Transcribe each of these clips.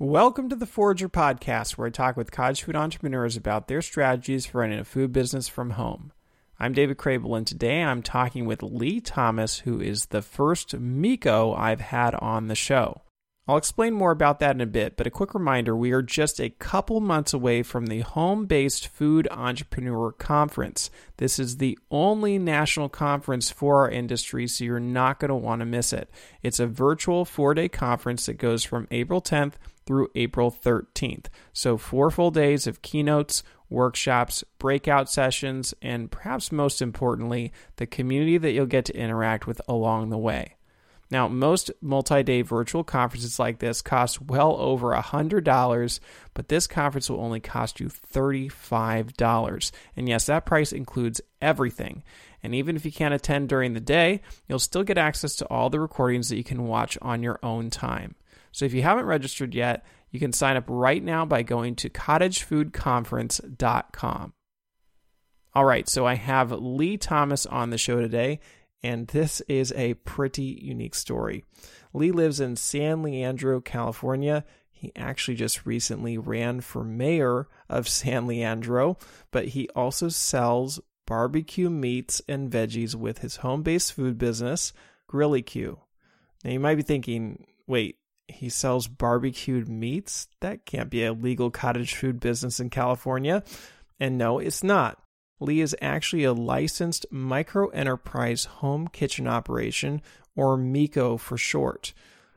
Welcome to the Forrager Podcast, where I talk with cottage food entrepreneurs about their strategies for running a food business from home. I'm David Crabill, and today I'm talking with Lee Thomas, who is the first MEHKO I've had on the show. I'll explain more about that in a bit, but a quick reminder we are just a couple months away from the Home Based Food Entrepreneur Conference. This is the only national conference for our industry, so you're not going to want to miss it. It's a virtual four day conference that goes from April 10th through April 13th. So, four full days of keynotes, workshops, breakout sessions, and perhaps most importantly, the community that you'll get to interact with along the way. Now, most multi day virtual conferences like this cost well over $100, but this conference will only cost you $35. And yes, that price includes everything. And even if you can't attend during the day, you'll still get access to all the recordings that you can watch on your own time. So if you haven't registered yet, you can sign up right now by going to cottagefoodconference.com. All right, so I have Lee Thomas on the show today, and this is a pretty unique story. Lee lives in San Leandro, California. He actually just recently ran for mayor of San Leandro, but he also sells barbecue meats and veggies with his home based food business, GrilleeQ. Now you might be thinking, wait, he sells barbecued meats. That can't be a legal cottage food business in California. And no, it's not. Lee is actually a licensed micro enterprise home kitchen operation, or MEHKO for short.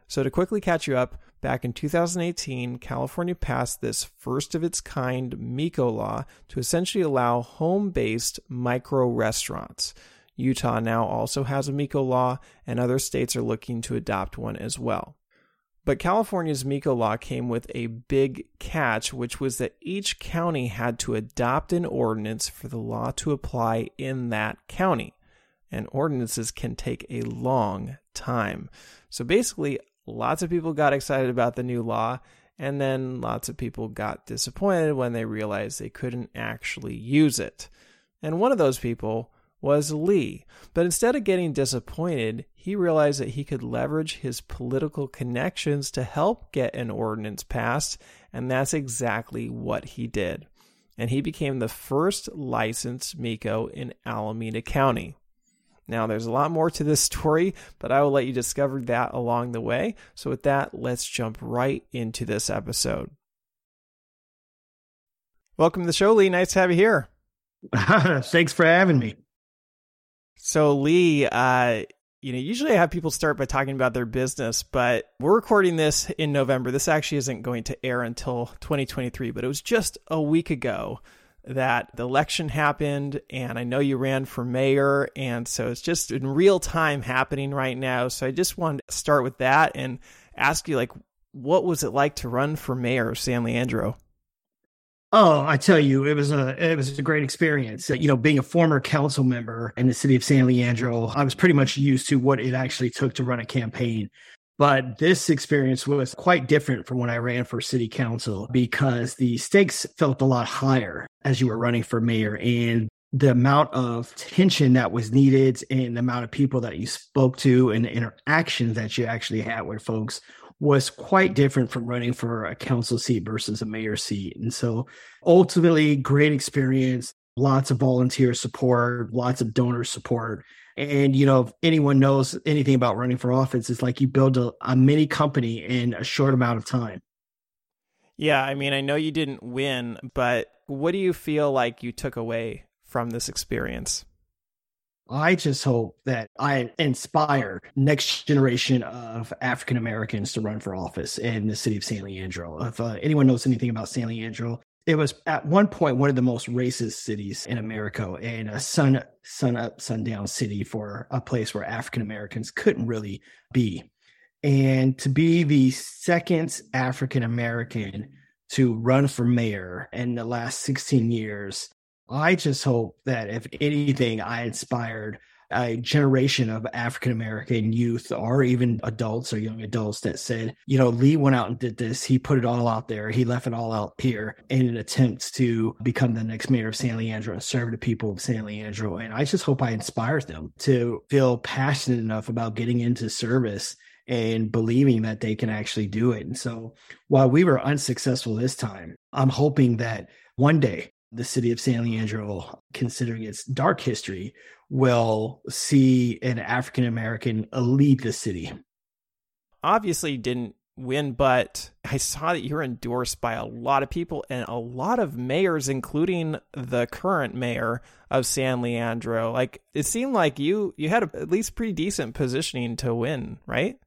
So, to quickly catch you up, back in 2018, California passed this first of its kind MEHKO law to essentially allow home based micro restaurants. Utah now also has a MEHKO law, and other states are looking to adopt one as well. But California's MEHKO law came with a big catch, which was that each county had to adopt an ordinance for the law to apply in that county. And ordinances can take a long time. So basically, lots of people got excited about the new law, and then lots of people got disappointed when they realized they couldn't actually use it. And one of those people was Lee. But instead of getting disappointed, he realized that he could leverage his political connections to help get an ordinance passed, and that's exactly what he did. And he became the first licensed MEHKO in Alameda County. Now, there's a lot more to this story, but I will let you discover that along the way. So, with that, let's jump right into this episode. Welcome to the show, Lee. Nice to have you here. Thanks for having me. So, Lee, uh, you know, usually I have people start by talking about their business, but we're recording this in November. This actually isn't going to air until 2023, but it was just a week ago that the election happened and I know you ran for mayor and so it's just in real time happening right now. So I just wanted to start with that and ask you like what was it like to run for mayor of San Leandro? Oh, I tell you, it was a it was a great experience. You know, being a former council member in the city of San Leandro, I was pretty much used to what it actually took to run a campaign. But this experience was quite different from when I ran for city council because the stakes felt a lot higher as you were running for mayor and the amount of tension that was needed and the amount of people that you spoke to and the interactions that you actually had with folks was quite different from running for a council seat versus a mayor seat. And so ultimately, great experience, lots of volunteer support, lots of donor support. And, you know, if anyone knows anything about running for office, it's like you build a, a mini company in a short amount of time. Yeah. I mean, I know you didn't win, but what do you feel like you took away from this experience? I just hope that I inspire next generation of African Americans to run for office in the city of San Leandro. If uh, anyone knows anything about San Leandro, it was at one point one of the most racist cities in America and a sun sun up sundown city for a place where African Americans couldn't really be. And to be the second African American to run for mayor in the last 16 years I just hope that if anything, I inspired a generation of African American youth or even adults or young adults that said, you know, Lee went out and did this. He put it all out there. He left it all out here in an attempt to become the next mayor of San Leandro and serve the people of San Leandro. And I just hope I inspire them to feel passionate enough about getting into service and believing that they can actually do it. And so while we were unsuccessful this time, I'm hoping that one day the city of San Leandro, considering its dark history, will see an African American lead the city. Obviously, didn't win, but I saw that you're endorsed by a lot of people and a lot of mayors, including the current mayor of San Leandro. Like it seemed like you you had a, at least pretty decent positioning to win, right?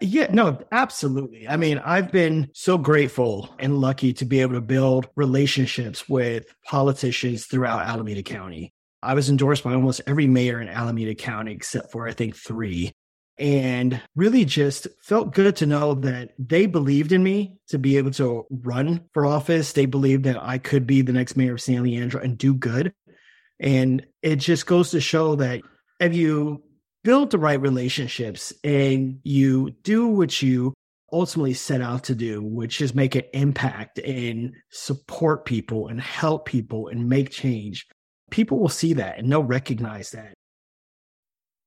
Yeah, no, absolutely. I mean, I've been so grateful and lucky to be able to build relationships with politicians throughout Alameda County. I was endorsed by almost every mayor in Alameda County except for I think three and really just felt good to know that they believed in me to be able to run for office. They believed that I could be the next mayor of San Leandro and do good. And it just goes to show that if you build the right relationships and you do what you ultimately set out to do, which is make an impact and support people and help people and make change, people will see that and they'll recognize that.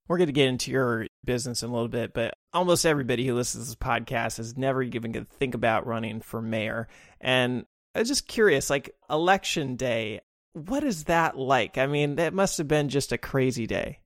We're going to get into your business in a little bit, but almost everybody who listens to this podcast has never even going to think about running for mayor. And I was just curious, like election day, what is that like? I mean, that must have been just a crazy day.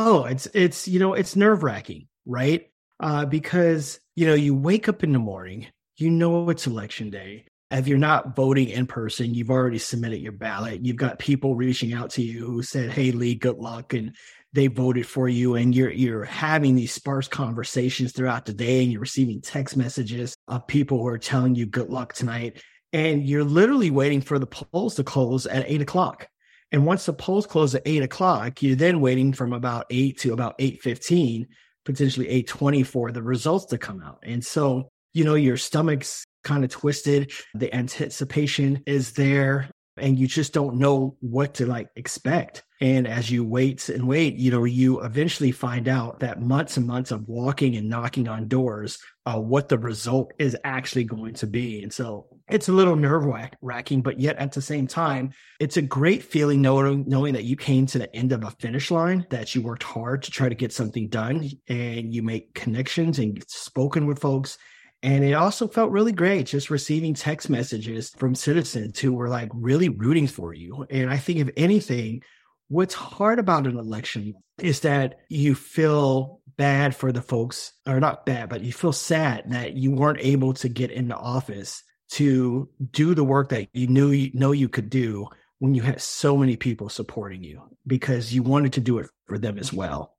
Oh, it's it's you know it's nerve wracking, right? Uh, because you know you wake up in the morning, you know it's election day. If you're not voting in person, you've already submitted your ballot. You've got people reaching out to you who said, "Hey, Lee, good luck," and they voted for you and you're you're having these sparse conversations throughout the day and you're receiving text messages of people who are telling you good luck tonight and you're literally waiting for the polls to close at eight o'clock and once the polls close at eight o'clock you're then waiting from about eight to about 8.15 potentially 8.20 for the results to come out and so you know your stomach's kind of twisted the anticipation is there and you just don't know what to like expect. And as you wait and wait, you know, you eventually find out that months and months of walking and knocking on doors, uh, what the result is actually going to be. And so it's a little nerve wracking, but yet at the same time, it's a great feeling knowing, knowing that you came to the end of a finish line, that you worked hard to try to get something done and you make connections and spoken with folks and it also felt really great just receiving text messages from citizens who were like really rooting for you. And I think, if anything, what's hard about an election is that you feel bad for the folks, or not bad, but you feel sad that you weren't able to get into office to do the work that you knew you know you could do when you had so many people supporting you because you wanted to do it for them as well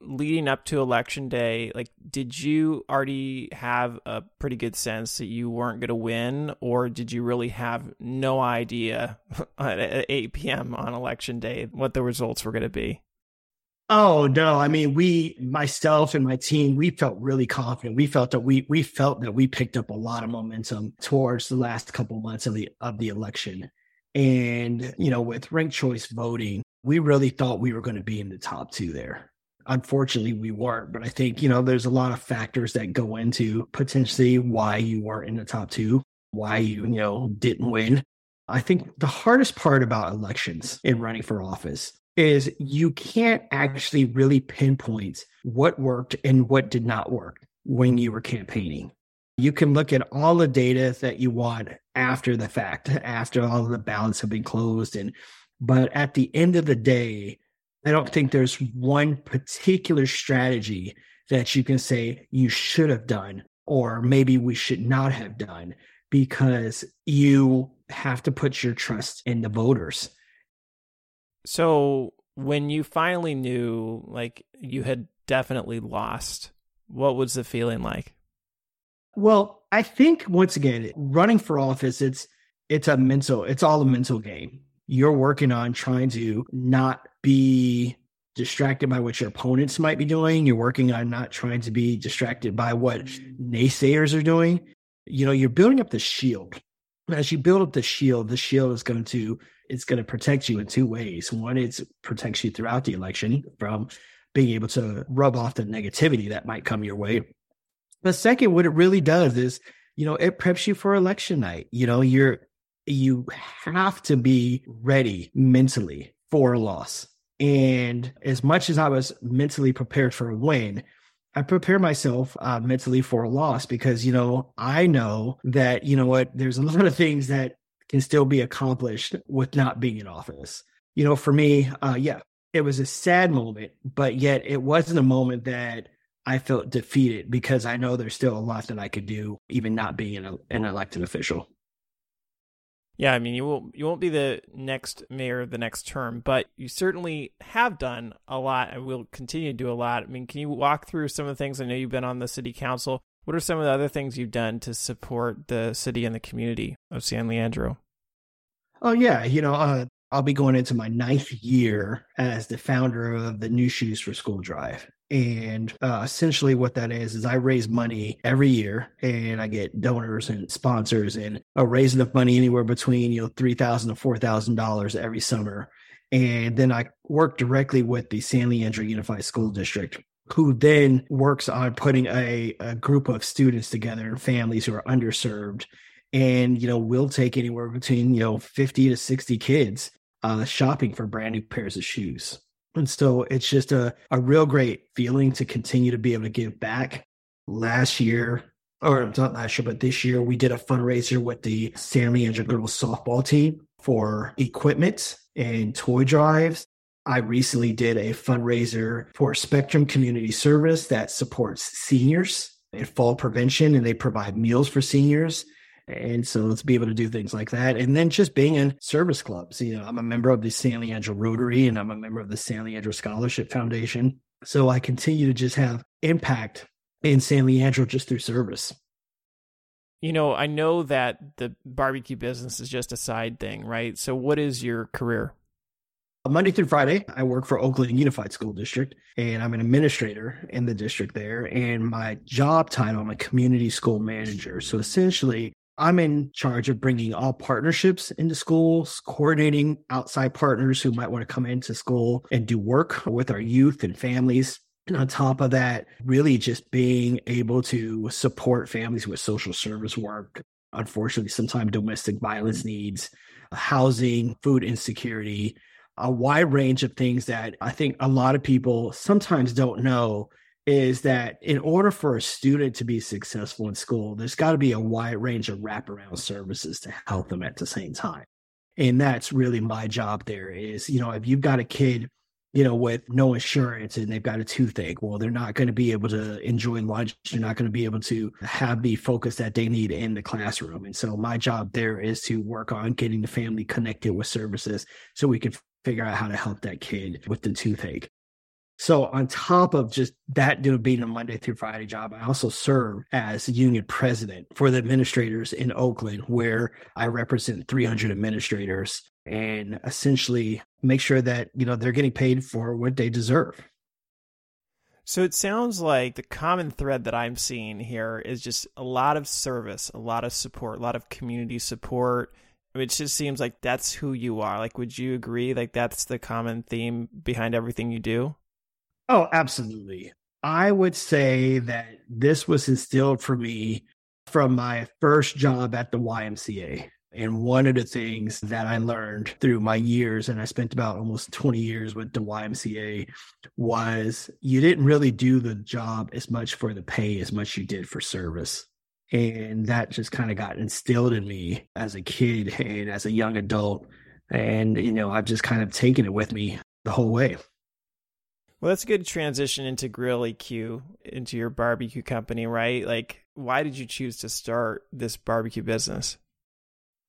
leading up to election day, like, did you already have a pretty good sense that you weren't going to win, or did you really have no idea at 8 p.m. on election day what the results were going to be? Oh no! I mean, we, myself and my team, we felt really confident. We felt that we we felt that we picked up a lot of momentum towards the last couple months of the of the election, and you know, with ranked choice voting, we really thought we were going to be in the top two there unfortunately we weren't but i think you know there's a lot of factors that go into potentially why you weren't in the top two why you you know didn't win i think the hardest part about elections and running for office is you can't actually really pinpoint what worked and what did not work when you were campaigning you can look at all the data that you want after the fact after all the ballots have been closed and but at the end of the day I don't think there's one particular strategy that you can say you should have done or maybe we should not have done because you have to put your trust in the voters. So, when you finally knew like you had definitely lost, what was the feeling like? Well, I think once again, running for office, it's it's a mental, it's all a mental game you're working on trying to not be distracted by what your opponents might be doing. You're working on not trying to be distracted by what naysayers are doing. You know, you're building up the shield. As you build up the shield, the shield is going to it's going to protect you in two ways. One, it protects you throughout the election from being able to rub off the negativity that might come your way. But second, what it really does is, you know, it preps you for election night. You know, you're you have to be ready mentally for a loss. And as much as I was mentally prepared for a win, I prepare myself uh, mentally for a loss because, you know, I know that, you know what, there's a lot of things that can still be accomplished with not being in office. You know, for me, uh, yeah, it was a sad moment, but yet it wasn't a moment that I felt defeated because I know there's still a lot that I could do, even not being an, an elected official. Yeah, I mean, you won't you won't be the next mayor the next term, but you certainly have done a lot and will continue to do a lot. I mean, can you walk through some of the things? I know you've been on the city council. What are some of the other things you've done to support the city and the community of San Leandro? Oh yeah, you know, uh, I'll be going into my ninth year as the founder of the New Shoes for School Drive, and uh, essentially, what that is is I raise money every year, and I get donors and sponsors, and I raise enough money anywhere between you know 3,000 to four thousand dollars every summer, and then I work directly with the San Leandro Unified School District, who then works on putting a, a group of students together and families who are underserved, and you know we'll take anywhere between you know fifty to sixty kids uh, shopping for brand new pairs of shoes and so it's just a, a real great feeling to continue to be able to give back. Last year, or not last year, but this year, we did a fundraiser with the San Leandro girls softball team for equipment and toy drives. I recently did a fundraiser for Spectrum Community Service that supports seniors and fall prevention, and they provide meals for seniors. And so to be able to do things like that. And then just being in service clubs. You know, I'm a member of the San Leandro Rotary and I'm a member of the San Leandro Scholarship Foundation. So I continue to just have impact in San Leandro just through service. You know, I know that the barbecue business is just a side thing, right? So what is your career? Uh, Monday through Friday, I work for Oakland Unified School District and I'm an administrator in the district there. And my job title, I'm a community school manager. So essentially, I'm in charge of bringing all partnerships into schools, coordinating outside partners who might want to come into school and do work with our youth and families. And on top of that, really just being able to support families with social service work. Unfortunately, sometimes domestic violence needs, housing, food insecurity, a wide range of things that I think a lot of people sometimes don't know is that in order for a student to be successful in school, there's got to be a wide range of wraparound services to help them at the same time. And that's really my job there is, you know, if you've got a kid, you know, with no insurance and they've got a toothache, well, they're not going to be able to enjoy lunch. They're not going to be able to have the focus that they need in the classroom. And so my job there is to work on getting the family connected with services so we can figure out how to help that kid with the toothache. So on top of just that you know, being a Monday through Friday job, I also serve as union president for the administrators in Oakland, where I represent 300 administrators and essentially make sure that you know they're getting paid for what they deserve. So it sounds like the common thread that I'm seeing here is just a lot of service, a lot of support, a lot of community support. It just seems like that's who you are. Like, would you agree? Like, that's the common theme behind everything you do? Oh, absolutely. I would say that this was instilled for me from my first job at the YMCA. And one of the things that I learned through my years, and I spent about almost 20 years with the YMCA, was you didn't really do the job as much for the pay as much you did for service. And that just kind of got instilled in me as a kid and as a young adult. And, you know, I've just kind of taken it with me the whole way. Well, that's a good transition into GrilleeQ, into your barbecue company, right? Like, why did you choose to start this barbecue business?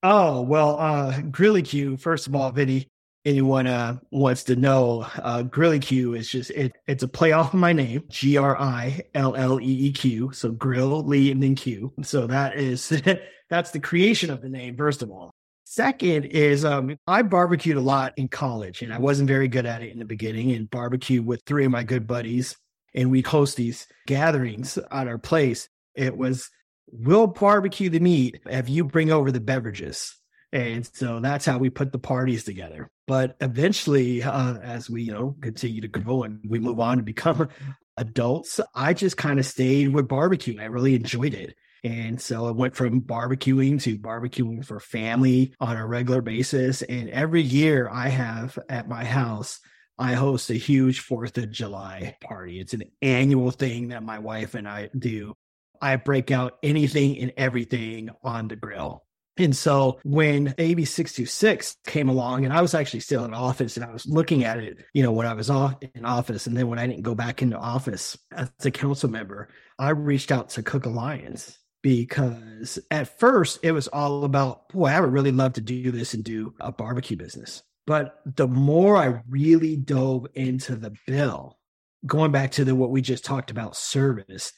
Oh, well, uh, GrilleeQ, first of all, Vinny, anyone uh, wants to know, uh, GrilleeQ is just, it, it's a play off of my name, G R I L L E E Q. So Grill, Lee, and then Q. So that is, that's the creation of the name, first of all. Second is um, I barbecued a lot in college and I wasn't very good at it in the beginning and barbecue with three of my good buddies and we'd host these gatherings at our place. It was we'll barbecue the meat if you bring over the beverages. And so that's how we put the parties together. But eventually, uh, as we you know continue to grow and we move on to become adults, I just kind of stayed with barbecue. I really enjoyed it. And so I went from barbecuing to barbecuing for family on a regular basis. And every year I have at my house I host a huge 4th of July party. It's an annual thing that my wife and I do. I break out anything and everything on the grill. And so when AB 626 came along, and I was actually still in office and I was looking at it, you know, when I was off in office. And then when I didn't go back into office as a council member, I reached out to Cook Alliance because at first it was all about, boy, I would really love to do this and do a barbecue business. But the more I really dove into the bill, going back to the what we just talked about service,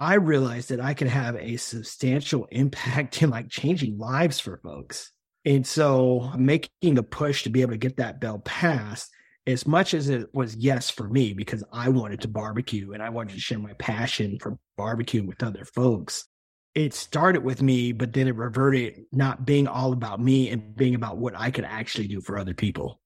I realized that I could have a substantial impact in like changing lives for folks. And so making the push to be able to get that bill passed, as much as it was yes for me, because I wanted to barbecue and I wanted to share my passion for barbecuing with other folks. It started with me, but then it reverted not being all about me and being about what I could actually do for other people.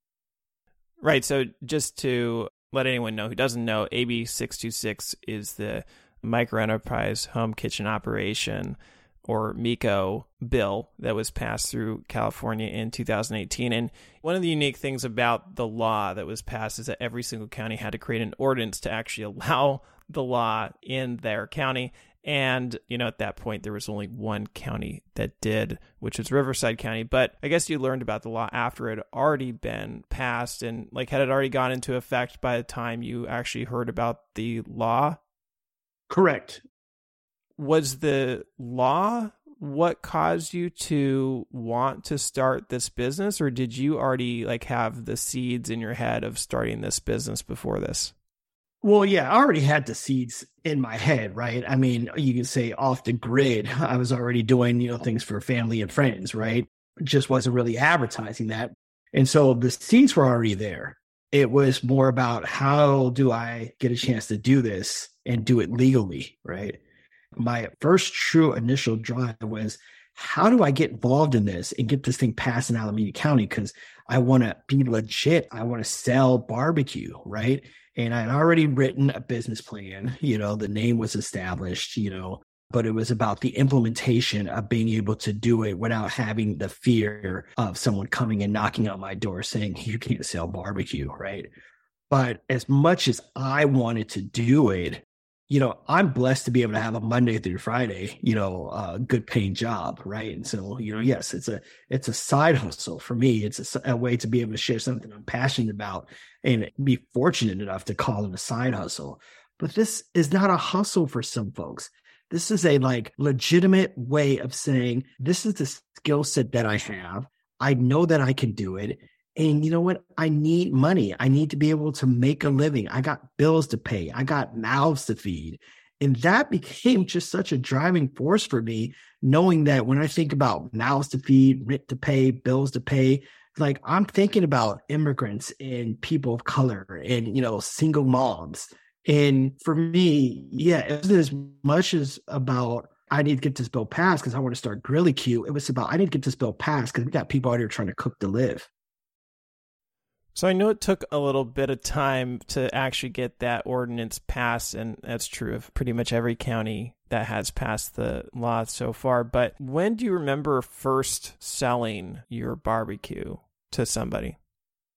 Right. So just to let anyone know who doesn't know, AB 626 is the micro enterprise home kitchen operation or MEHKO bill that was passed through California in 2018. And one of the unique things about the law that was passed is that every single county had to create an ordinance to actually allow the law in their county. And, you know, at that point, there was only one county that did, which was Riverside County. But I guess you learned about the law after it had already been passed and, like, had it already gone into effect by the time you actually heard about the law? Correct. Was the law what caused you to want to start this business or did you already like have the seeds in your head of starting this business before this? Well, yeah, I already had the seeds in my head, right? I mean, you can say off the grid, I was already doing, you know, things for family and friends, right? Just wasn't really advertising that. And so the seeds were already there. It was more about how do I get a chance to do this and do it legally, right? My first true initial drive was how do I get involved in this and get this thing passed in Alameda County? Because I want to be legit. I want to sell barbecue, right? And I had already written a business plan. You know, the name was established, you know, but it was about the implementation of being able to do it without having the fear of someone coming and knocking on my door saying, you can't sell barbecue, right? But as much as I wanted to do it, you know, I'm blessed to be able to have a Monday through Friday, you know, uh, good paying job, right? And so, you know, yes, it's a it's a side hustle for me. It's a, a, way to be able to share something I'm passionate about and be fortunate enough to call it a side hustle. But this is not a hustle for some folks. This is a like legitimate way of saying this is the skill set that I have. I know that I can do it. And you know what? I need money. I need to be able to make a living. I got bills to pay. I got mouths to feed. And that became just such a driving force for me, knowing that when I think about mouths to feed, rent to pay, bills to pay, like I'm thinking about immigrants and people of color and, you know, single moms. And for me, yeah, it wasn't as much as about I need to get this bill passed because I want to start GrilleeQ. It was about I need to get this bill passed because we got people out here trying to cook to live. So I know it took a little bit of time to actually get that ordinance passed, and that's true of pretty much every county that has passed the law so far. But when do you remember first selling your barbecue to somebody?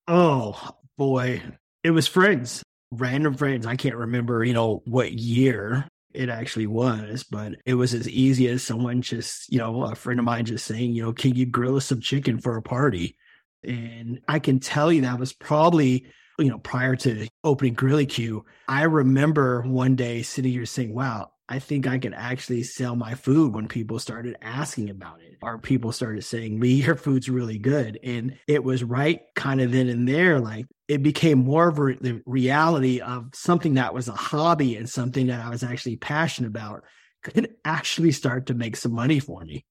Oh boy, it was friends, random friends. I can't remember, you know, what year it actually was, but it was as easy as someone just, you know, a friend of mine just saying, you know, can you grill us some chicken for a party? And I can tell you that was probably, you know, prior to opening GrilleeQ. I remember one day sitting here saying, wow, I think I could actually sell my food when people started asking about it, or people started saying, "Me, your food's really good." And it was right kind of then and there, like it became more of the reality of something that was a hobby and something that I was actually passionate about could actually start to make some money for me.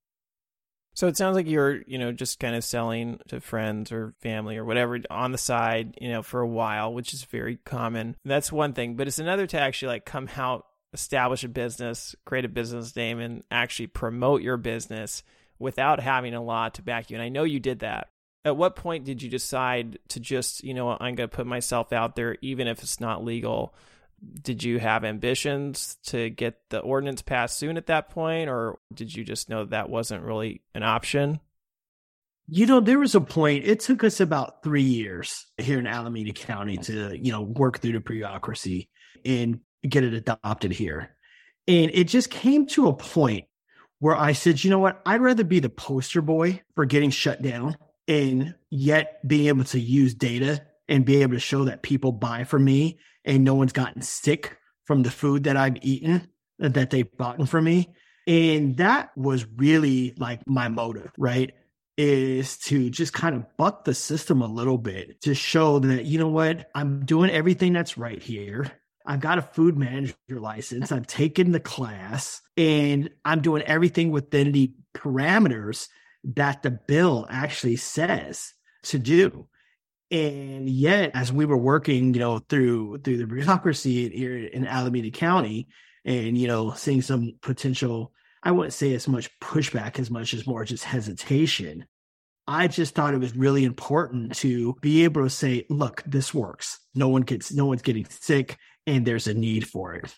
So it sounds like you're, you know, just kind of selling to friends or family or whatever on the side, you know, for a while, which is very common. That's one thing, but it's another to actually like come out, establish a business, create a business name and actually promote your business without having a lot to back you. And I know you did that. At what point did you decide to just, you know, I'm going to put myself out there even if it's not legal? Did you have ambitions to get the ordinance passed soon at that point or did you just know that wasn't really an option You know, there was a point, it took us about three years here in Alameda County to, you know, work through the bureaucracy and get it adopted here. And it just came to a point where I said, you know what? I'd rather be the poster boy for getting shut down and yet being able to use data and be able to show that people buy from me and no one's gotten sick from the food that I've eaten uh, that they've bought from me. And that was really like my motive, right? Is to just kind of buck the system a little bit to show that, you know what, I'm doing everything that's right here. I've got a food manager license. I've taken the class and I'm doing everything within the parameters that the bill actually says to do. And yet, as we were working, you know, through through the bureaucracy here in Alameda County, and you know, seeing some potential, I wouldn't say as much pushback as much as more just hesitation. I just thought it was really important to be able to say, look, this works. No one gets no one's getting sick and there's a need for it.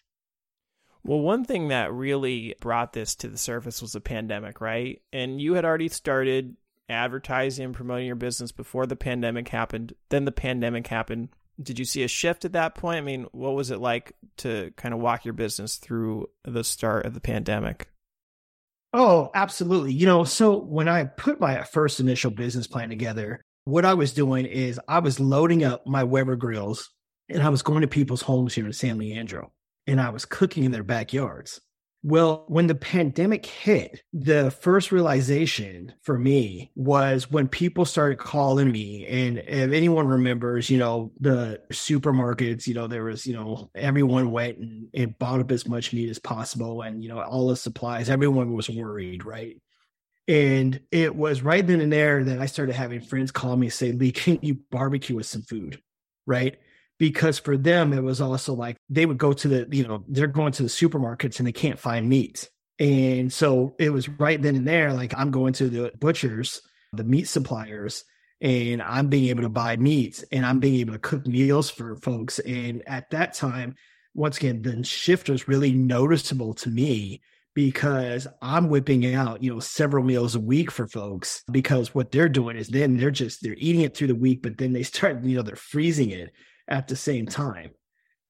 Well, one thing that really brought this to the surface was the pandemic, right? And you had already started advertising and promoting your business before the pandemic happened. Then the pandemic happened. Did you see a shift at that point? I mean, what was it like to kind of walk your business through the start of the pandemic? Oh, absolutely. You know, so when I put my first initial business plan together, what I was doing is I was loading up my Weber grills and I was going to people's homes here in San Leandro and I was cooking in their backyards. Well, when the pandemic hit, the first realization for me was when people started calling me. And if anyone remembers, you know, the supermarkets, you know, there was, you know, everyone went and, and bought up as much meat as possible and, you know, all the supplies, everyone was worried, right? And it was right then and there that I started having friends call me and say, Lee, can you barbecue with some food? Right because for them it was also like they would go to the you know they're going to the supermarkets and they can't find meat. And so it was right then and there like i'm going to the butchers the meat suppliers and i'm being able to buy meat and i'm being able to cook meals for folks. And at that time once again the shift was really noticeable to me because I'm whipping out, you know, several meals a week for folks because what they're doing is then they're just they're eating it through the week, but then they start, you know, they're freezing it at the same time.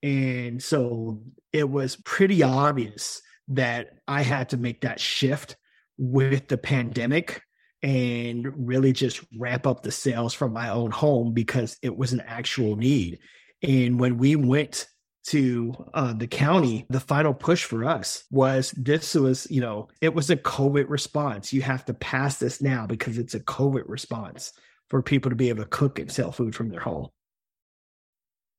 And so it was pretty obvious that I had to make that shift with the pandemic and really just ramp up the sales from my own home because it was an actual need. And when we went to uh, the county, the final push for us was this was, you know, it was a COVID response. You have to pass this now because it's a COVID response for people to be able to cook and sell food from their home.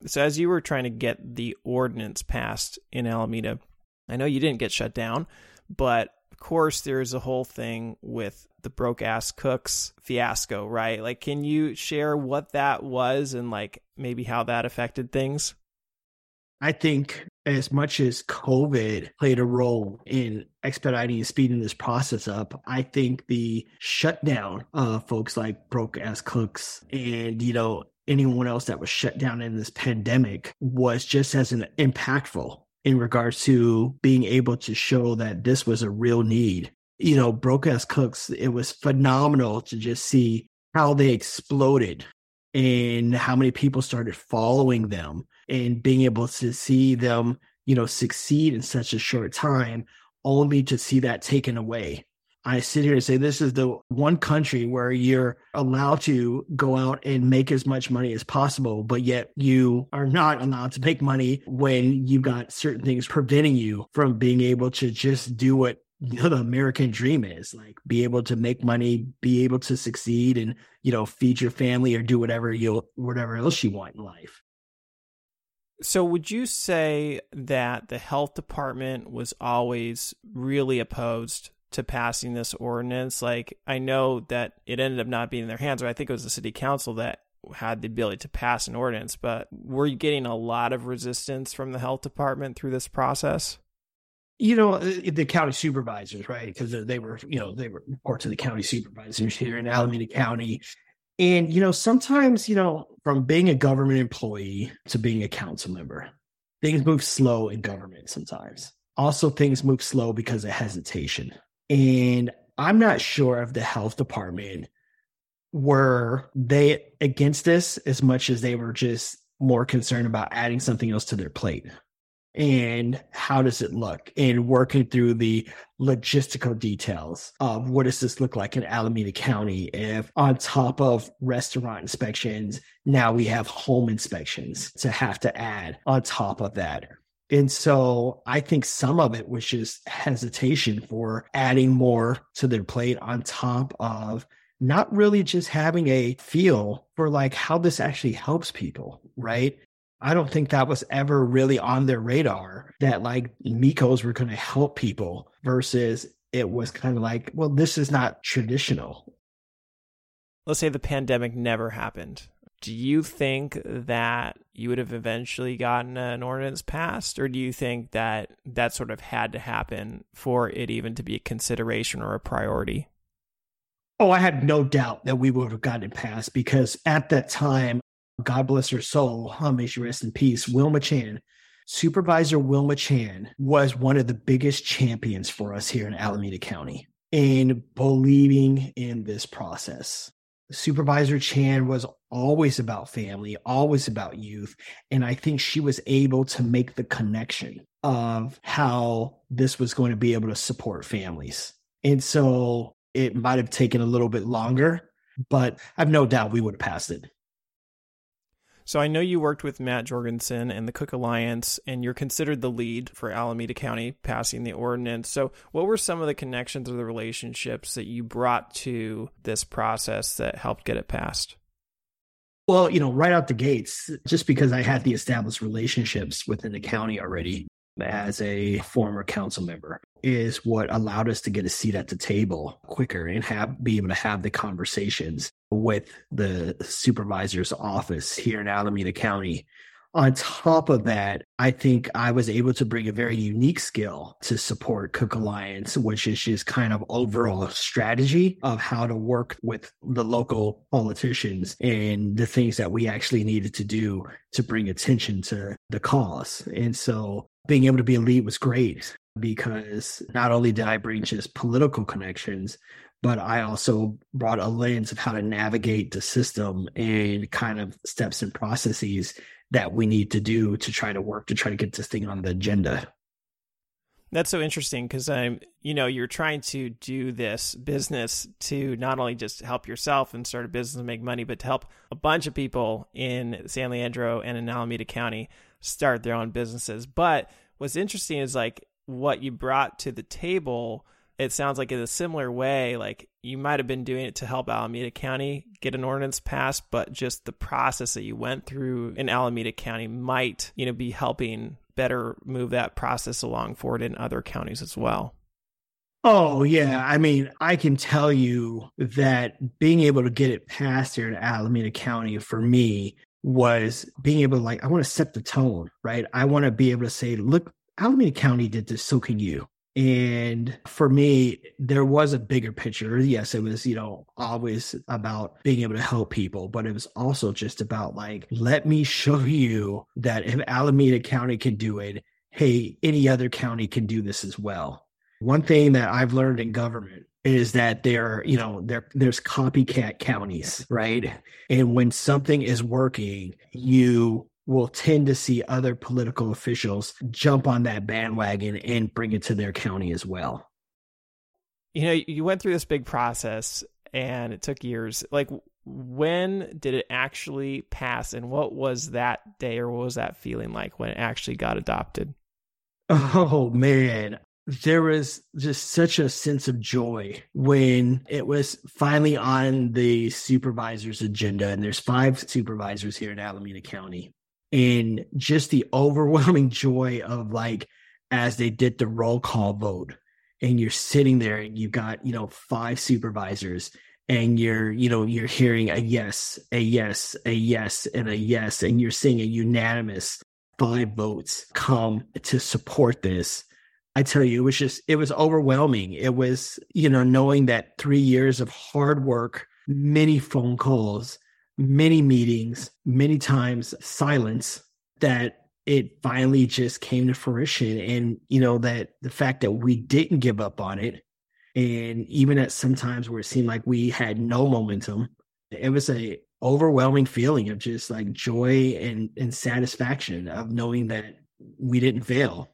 So, as you were trying to get the ordinance passed in Alameda, I know you didn't get shut down, but of course, there's a whole thing with the broke ass cooks fiasco, right? Like, can you share what that was and like maybe how that affected things? I think as much as COVID played a role in expediting and speeding this process up, I think the shutdown of folks like broke ass cooks and, you know, anyone else that was shut down in this pandemic was just as an impactful in regards to being able to show that this was a real need. You know, broke ass cooks, it was phenomenal to just see how they exploded and how many people started following them and being able to see them, you know, succeed in such a short time, only to see that taken away. I sit here and say this is the one country where you're allowed to go out and make as much money as possible, but yet you are not allowed to make money when you've got certain things preventing you from being able to just do what you know, the American dream is like be able to make money, be able to succeed and, you know, feed your family or do whatever you whatever else you want in life. So, would you say that the health department was always really opposed to passing this ordinance. Like I know that it ended up not being in their hands, or I think it was the city council that had the ability to pass an ordinance. But were you getting a lot of resistance from the health department through this process? You know, uh, the county supervisors, right? Because they were, you know, they were report to the county supervisors here in Alameda County. And, you know, sometimes, you know, from being a government employee to being a council member, things move slow in government sometimes. Also, things move slow because of hesitation. And I'm not sure if the health department were they against this as much as they were just more concerned about adding something else to their plate? And how does it look? And working through the logistical details of what does this look like in Alameda County if on top of restaurant inspections, now we have home inspections to have to add on top of that. And so I think some of it was just hesitation for adding more to their plate on top of not really just having a feel for like how this actually helps people, right? I don't think that was ever really on their radar that like MEHKO's were going to help people versus it was kind of like, well, this is not traditional. Let's say the pandemic never happened. Do you think that you would have eventually gotten an ordinance passed, or do you think that that sort of had to happen for it even to be a consideration or a priority? Oh, I had no doubt that we would have gotten it passed because at that time, God bless her soul, may she rest in peace, Wilma Chan, Supervisor Wilma Chan was one of the biggest champions for us here in Alameda County in believing in this process. Supervisor Chan was always about family, always about youth. And I think she was able to make the connection of how this was going to be able to support families. And so it might have taken a little bit longer, but I've no doubt we would have passed it. So I know you worked with Matt Jorgensen and the Cook Alliance, and you're considered the lead for Alameda County passing the ordinance. So, what were some of the connections or the relationships that you brought to this process that helped get it passed? Well, you know, right out the gates, just because I had the established relationships within the county already, as a former council member is what allowed us to get a seat at the table quicker and have be able to have the conversations with the supervisor's office here in Alameda County on top of that, I think I was able to bring a very unique skill to support Cook Alliance, which is just kind of overall strategy of how to work with the local politicians and the things that we actually needed to do to bring attention to the cause. And so being able to be lead was great because not only did I bring just political connections, but I also brought a lens of how to navigate the system and kind of steps and processes that we need to do to try to work to try to get this thing on the agenda. That's so interesting because I'm, you know, you're trying to do this business to not only just help yourself and start a business and make money, but to help a bunch of people in San Leandro and in Alameda County start their own businesses. But what's interesting is like what you brought to the table it sounds like in a similar way, like you might have been doing it to help Alameda County get an ordinance passed, but just the process that you went through in Alameda County might, you know, be helping better move that process along forward in other counties as well. Oh, yeah. I mean, I can tell you that being able to get it passed here in Alameda County for me was being able to, like, I want to set the tone, right? I want to be able to say, look, Alameda County did this, so can you. And for me, there was a bigger picture. Yes, it was, you know, always about being able to help people, but it was also just about like, let me show you that if Alameda County can do it, hey, any other county can do this as well. One thing that I've learned in government is that there, you know, there there's copycat counties, right? And when something is working, you will tend to see other political officials jump on that bandwagon and bring it to their county as well. You know, you went through this big process and it took years. Like, when did it actually pass, and what was that day or what was that feeling like when it actually got adopted? Oh, man. There was just such a sense of joy when it was finally on the supervisor's agenda. And there's five supervisors here in Alameda County and just the overwhelming joy of like as they did the roll call vote and you're sitting there and you've got you know five supervisors and you're you know you're hearing a yes a yes a yes and a yes and you're seeing a unanimous five votes come to support this i tell you it was just it was overwhelming it was you know knowing that 3 years of hard work many phone calls many meetings, many times silence that it finally just came to fruition. And, you know, that the fact that we didn't give up on it. And even at some times where it seemed like we had no momentum, it was a overwhelming feeling of just like joy and, and satisfaction of knowing that we didn't fail.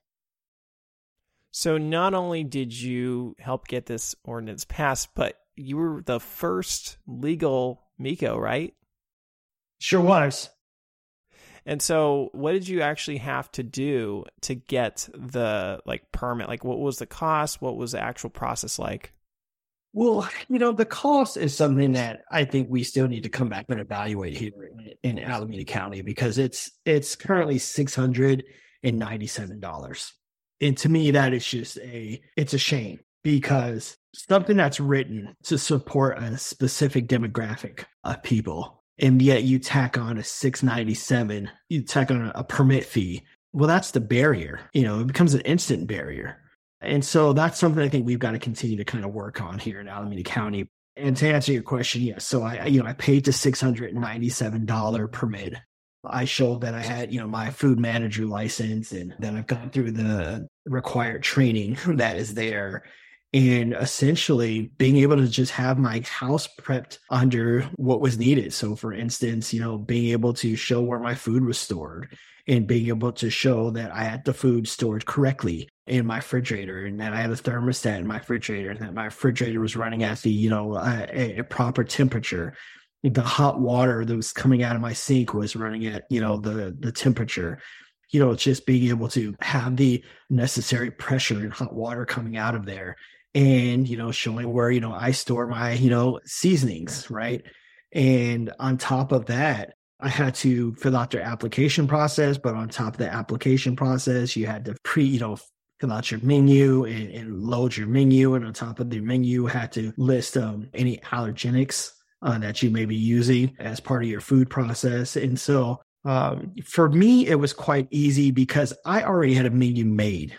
So not only did you help get this ordinance passed, but you were the first legal MEHKO, right? Sure was. And so what did you actually have to do to get the like permit? Like what was the cost? What was the actual process like? Well, you know, the cost is something that I think we still need to come back and evaluate here in, in Alameda County because it's it's currently six hundred and ninety seven dollars, and to me that is just a it's a shame because something that's written to support a specific demographic of people, and yet you tack on a six ninety seven, you tack on a permit fee. Well, that's the barrier. You know, it becomes an instant barrier and so that's something I think we've got to continue to kind of work on here in Alameda County. And to answer your question, yes. So I, you know, I paid the six hundred and ninety-seven dollar permit. I showed that I had, you know, my food manager license, and that I've gone through the required training that is there. And essentially being able to just have my house prepped under what was needed. So, for instance, you know, being able to show where my food was stored and being able to show that I had the food stored correctly in my refrigerator and that I had a thermostat in my refrigerator and that my refrigerator was running at the, you know, uh, a, a proper temperature. The hot water that was coming out of my sink was running at, you know, the the temperature. You know, just being able to have the necessary pressure and hot water coming out of there and, you know, showing where, you know, I store my, you know, seasonings, right? And on top of that, I had to fill out their application process, but on top of the application process, you had to pre, you know, fill out your menu and, and load your menu. And on top of the menu, had to list um, any allergenics uh, that you may be using as part of your food process. And so um, for me, it was quite easy because I already had a menu made.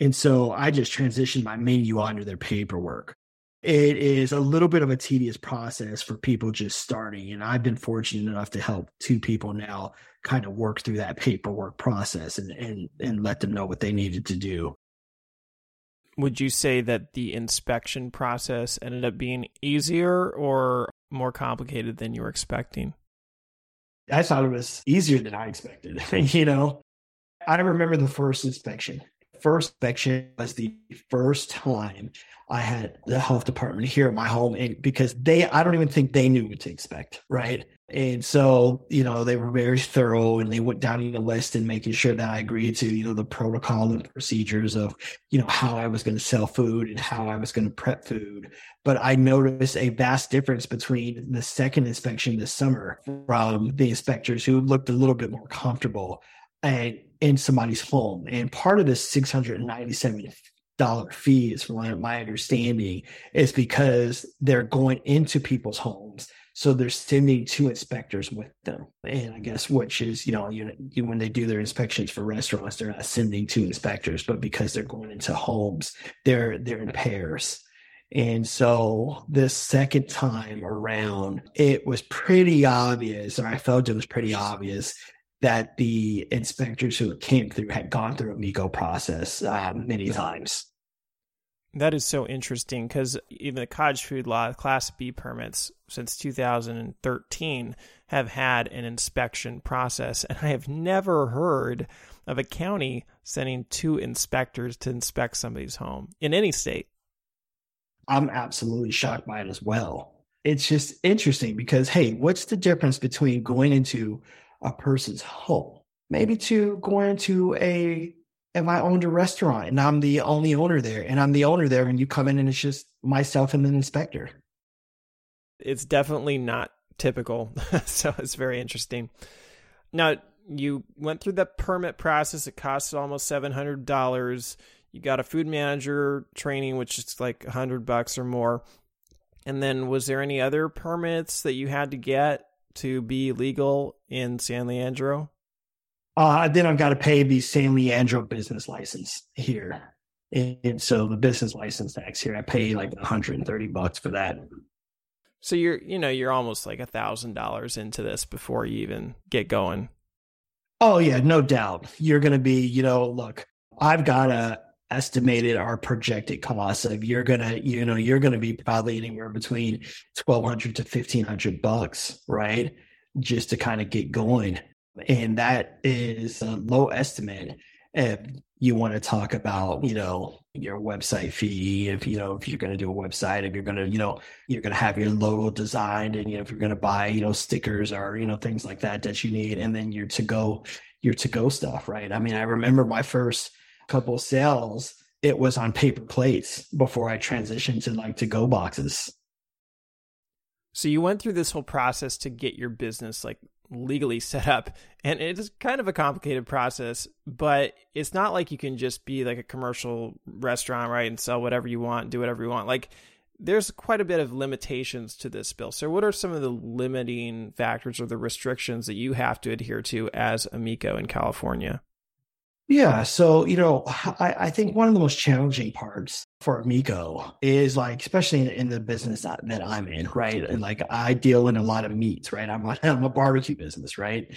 And so I just transitioned my menu onto their paperwork it is a little bit of a tedious process for people just starting. And I've been fortunate enough to help two people now kind of work through that paperwork process and, and, and let them know what they needed to do. Would you say that the inspection process ended up being easier or more complicated than you were expecting? I thought it was easier than I expected. you know, I remember the first inspection. First inspection was the first time I had the health department here at my home and because they, I don't even think they knew what to expect. Right. And so, you know, they were very thorough and they went down the list and making sure that I agreed to, you know, the protocol and procedures of, you know, how I was going to sell food and how I was going to prep food. But I noticed a vast difference between the second inspection this summer from the inspectors who looked a little bit more comfortable and in somebody's home. And part of this 697 dollar fees, from my understanding, is because they're going into people's homes. So they're sending two inspectors with them. And I guess which is, you know, you, you, when they do their inspections for restaurants, they're not sending two inspectors, but because they're going into homes, they're they're in pairs. And so this second time around, it was pretty obvious, or I felt it was pretty obvious that the inspectors who came through had gone through a MEHKO process um, many times. That is so interesting because even the cottage food law, Class B permits since 2013 have had an inspection process. And I have never heard of a county sending two inspectors to inspect somebody's home in any state. I'm absolutely shocked by it as well. It's just interesting because, hey, what's the difference between going into a person's home, maybe to going to a if I owned a restaurant and I'm the only owner there and I'm the owner there and you come in and it's just myself and an inspector. It's definitely not typical. so it's very interesting. Now, you went through the permit process. It cost almost $700. You got a food manager training, which is like a hundred bucks or more. And then was there any other permits that you had to get to be legal in San Leandro? Uh, then I've got to pay the San Leandro business license here. And so the business license tax here, I pay like 130 bucks for that. So you're, you know, you're almost like a thousand dollars into this before you even get going. Oh yeah, no doubt. You're going to be, you know, look, I've got to estimated our projected costs of you're gonna you know you're gonna be probably anywhere between 1200 to 1500 bucks right? Just to kind of get going. And that is a low estimate if you want to talk about you know your website fee if you know if you're going to do a website if you're going to you know you're going to have your logo designed and you know if you're going to buy you know stickers or you know things like that that you need and then your to go your to go stuff right? I mean i remember my first couple sales it was on paper plates before i transitioned to like to go boxes. So you went through this whole process to get your business like legally set up and it is kind of a complicated process but it's not like you can just be like a commercial restaurant right and sell whatever you want do whatever you want. Like there's quite a bit of limitations to this bill. So what are some of the limiting factors or the restrictions that you have to adhere to as a MEHKO in california yeah. So, you know, I, I, think one of the most challenging parts for a MEHKO is like, especially in, in, the business that, that I'm in, right? And like, I deal in a lot of meats, right? I'm, a, I'm a barbecue business, right?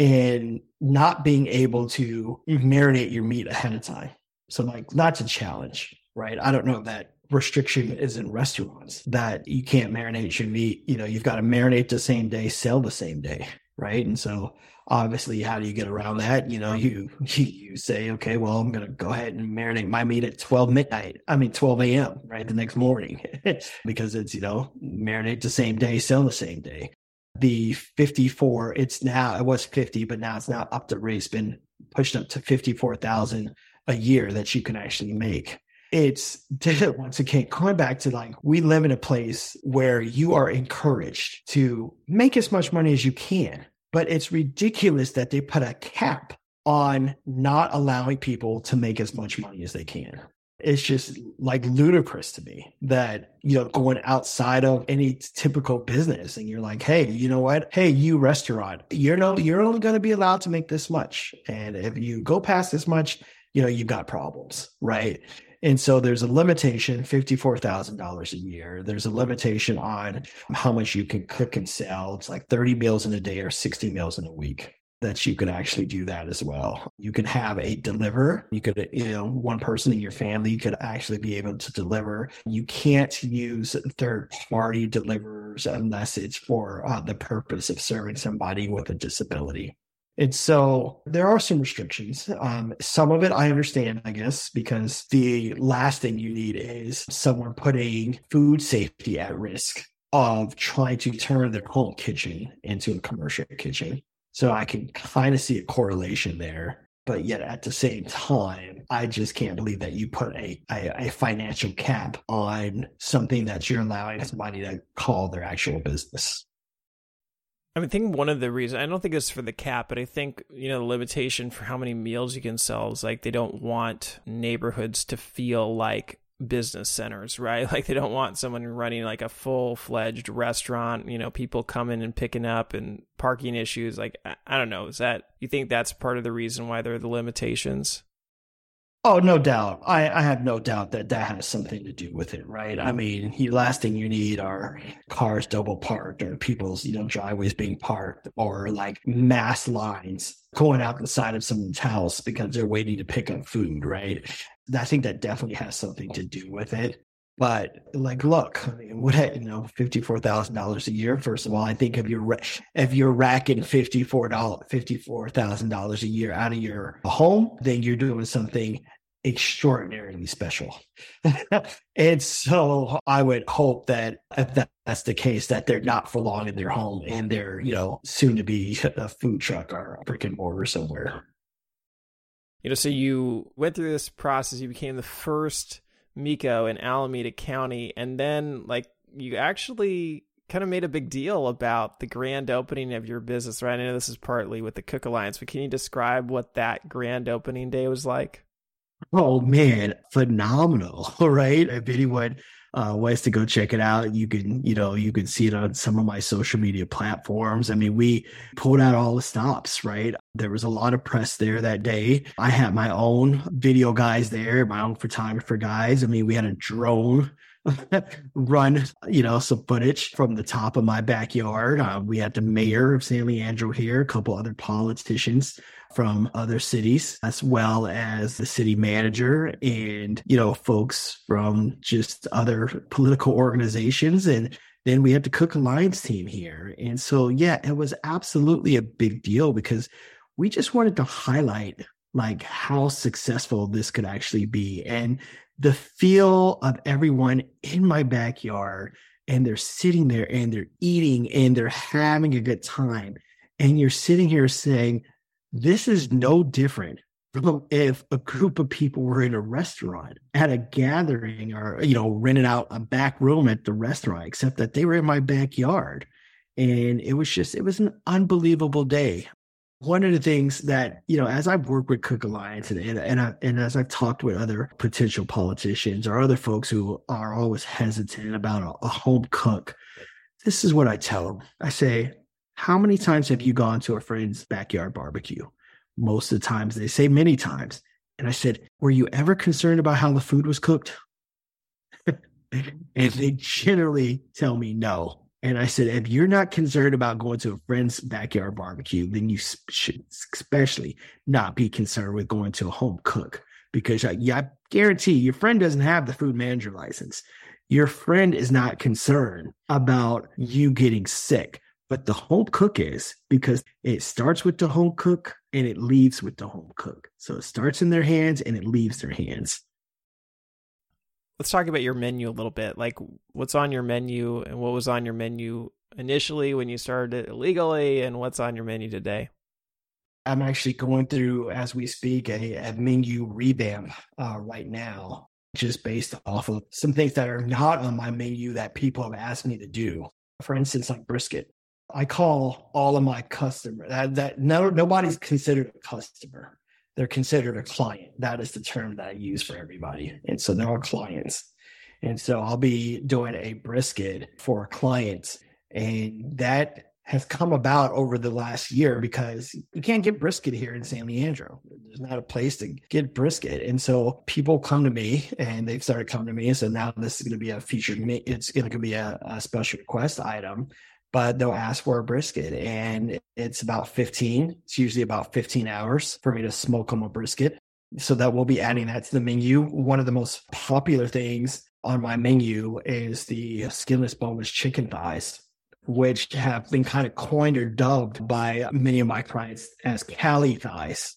And not being able to marinate your meat ahead of time. So, like, that's a challenge, right? I don't know that restriction is in restaurants that you can't marinate your meat. You know, you've got to marinate the same day, sell the same day, right? And so, obviously how do you get around that? You know you you say okay well i'm going to go ahead and marinate my meat at 12 midnight i mean 12 a.m right the next morning. Because it's you know marinate the same day sell the same day. The 54 it's now it was 50 but now it's now up to it's been pushed up to 54000 a year that you can actually make. It's once again going back to like we live in a place where you are encouraged to make as much money as you can but it's ridiculous that they put a cap on not allowing people to make as much money as they can. It's just like ludicrous to me that, you know, going outside of any typical business and you're like, hey, you know what? Hey, you restaurant, you're no, you're only going to be allowed to make this much. And if you go past this much, you know, you've got problems, right? And so there's a limitation, $54,000 a year. There's a limitation on how much you can cook and sell. It's like 30 meals in a day or 60 meals in a week that you can actually do that as well. You can have a deliver. You could, you know, one person in your family could actually be able to deliver. You can't use third party deliverers unless it's for uh, the purpose of serving somebody with a disability. And so there are some restrictions. Um, some of it I understand, I guess, because the last thing you need is someone putting food safety at risk of trying to turn their home kitchen into a commercial kitchen. So I can kind of see a correlation there. But yet at the same time, I just can't believe that you put a, a, a financial cap on something that you're allowing somebody to call their actual business. I think one of the reasons I don't think it's for the cap, but I think you know the limitation for how many meals you can sell is like they don't want neighborhoods to feel like business centers, right? Like they don't want someone running like a full fledged restaurant, you know, people coming and picking up and parking issues. Like I, I don't know, is that you think that's part of the reason why there are the limitations? Oh, no doubt. I, I have no doubt that that has something to do with it, right? I mean, the last thing you need are cars double parked or people's, you know, driveways being parked or like mass lines going out the side of someone's house because they're waiting to pick up food, right? I think that definitely has something to do with it. But like, look, what you know, fifty four thousand dollars a year. First of all, I think if you're if you're racking fifty four dollars fifty four thousand dollars a year out of your home, then you're doing something extraordinarily special. and so I would hope that if that's the case, that they're not for long in their home and they're you know soon to be a food truck or a brick and mortar somewhere. You know, so you went through this process. You became the first MEHKO in Alameda County, and then like you actually kind of made a big deal about the grand opening of your business, right? I know this is partly with the Cook Alliance, but can you describe what that grand opening day was like? Oh man, phenomenal! Right? If anyone uh, ways to go check it out. You can, you know, you can see it on some of my social media platforms. I mean, we pulled out all the stops, right? There was a lot of press there that day. I had my own video guys there, my own photographer guys. I mean, we had a drone run, you know, some footage from the top of my backyard. Uh, we had the mayor of San Leandro here, a couple other politicians from other cities, as well as the city manager and, you know, folks from just other political organizations. And then we had the Cook Alliance team here. And so, yeah, it was absolutely a big deal because we just wanted to highlight like how successful this could actually be. And the feel of everyone in my backyard and they're sitting there and they're eating and they're having a good time. And you're sitting here saying, this is no different from if a group of people were in a restaurant at a gathering or, you know, renting out a back room at the restaurant, except that they were in my backyard. And it was just, it was an unbelievable day one of the things that you know as i've worked with cook alliance and and, and, I, and, as i've talked with other potential politicians or other folks who are always hesitant about a, a, home cook this is what i tell them i say how many times have you gone to a friend's backyard barbecue? Most of the times they say many times. And i said were you ever concerned about how the food was cooked? And they generally tell me no. And I said, if you're not concerned about going to a friend's backyard barbecue, then you should especially not be concerned with going to a home cook. Because I, yeah, I guarantee your friend doesn't have the food manager license. Your friend is not concerned about you getting sick, but the home cook is because it starts with the home cook and it leaves with the home cook. So it starts in their hands and it leaves their hands let's talk about your menu a little bit. Like what's on your menu and what was on your menu initially when you started it illegally and what's on your menu today? I'm actually going through, as we speak, a, a menu revamp uh, right now, just based off of some things that are not on my menu that people have asked me to do. For instance, like brisket. I call all of my customers that, that no nobody's considered a customer they're considered a client. That is the term that I use for everybody. And so they're all clients. And so I'll be doing a brisket for clients. And that has come about over the last year because you can't get brisket here in San Leandro. There's not a place to get brisket. And so people come to me and they've started coming to me and said, now this is going to be a featured, it's going to be a, a special request item but they'll ask for a brisket and it's about 15 it's usually about 15 hours for me to smoke them a brisket. So that we'll be adding that to the menu. One of the most popular things on my menu is the skinless boneless chicken thighs which have been kind of coined or dubbed by many of my clients as cali thighs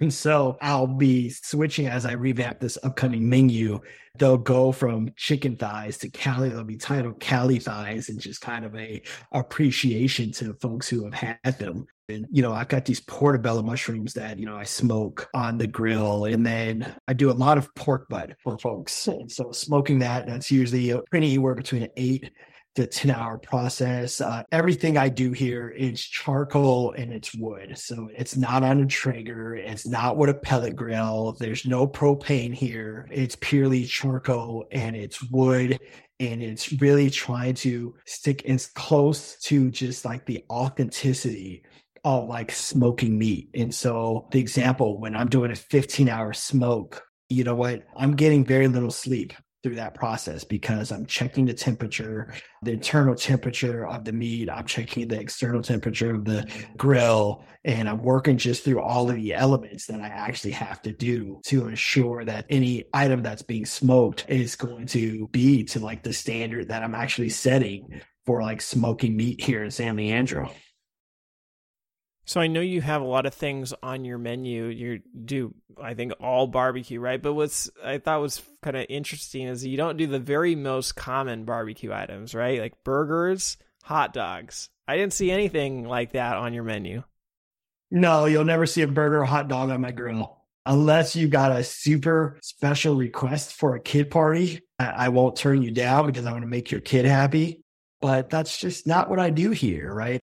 and so I'll be switching as I revamp this upcoming menu. They'll go from chicken thighs to Cali. They'll be titled Cali thighs and just kind of a appreciation to folks who have had them. And, you know, I've got these portobello mushrooms that, you know, I smoke on the grill. And then I do a lot of pork butt for folks. And so smoking that, that's usually pretty anywhere between eight the 10 hour process. Uh, everything I do here is charcoal and it's wood. So it's not on a Traeger. It's not with a pellet grill. There's no propane here. It's purely charcoal and it's wood. And it's really trying to stick as close to just like the authenticity of like smoking meat. And so the example, when I'm doing a 15 hour smoke, you know what? I'm getting very little sleep through that process because I'm checking the temperature, the internal temperature of the meat. I'm checking the external temperature of the grill, and I'm working just through all of the elements that I actually have to do to ensure that any item that's being smoked is going to be to like the standard that I'm actually setting for like smoking meat here in San Leandro. So I know you have a lot of things on your menu. You do, I think, all barbecue, right? But what's I thought was kind of interesting is you don't do the very most common barbecue items, right? Like burgers, hot dogs. I didn't see anything like that on your menu. No, you'll never see a burger or hot dog on my grill. Unless you got a super special request for a kid party, I won't turn you down because I want to make your kid happy. But that's just not what I do here, right?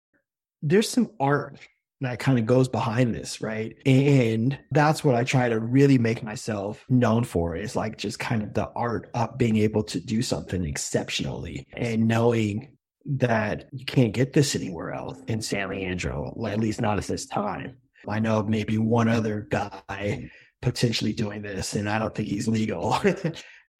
There's some art that kind of goes behind this, right? And that's what I try to really make myself known for is like just kind of the art of being able to do something exceptionally and knowing that you can't get this anywhere else in San Leandro, at least not at this time. I know maybe one other guy potentially doing this, and I don't think he's legal.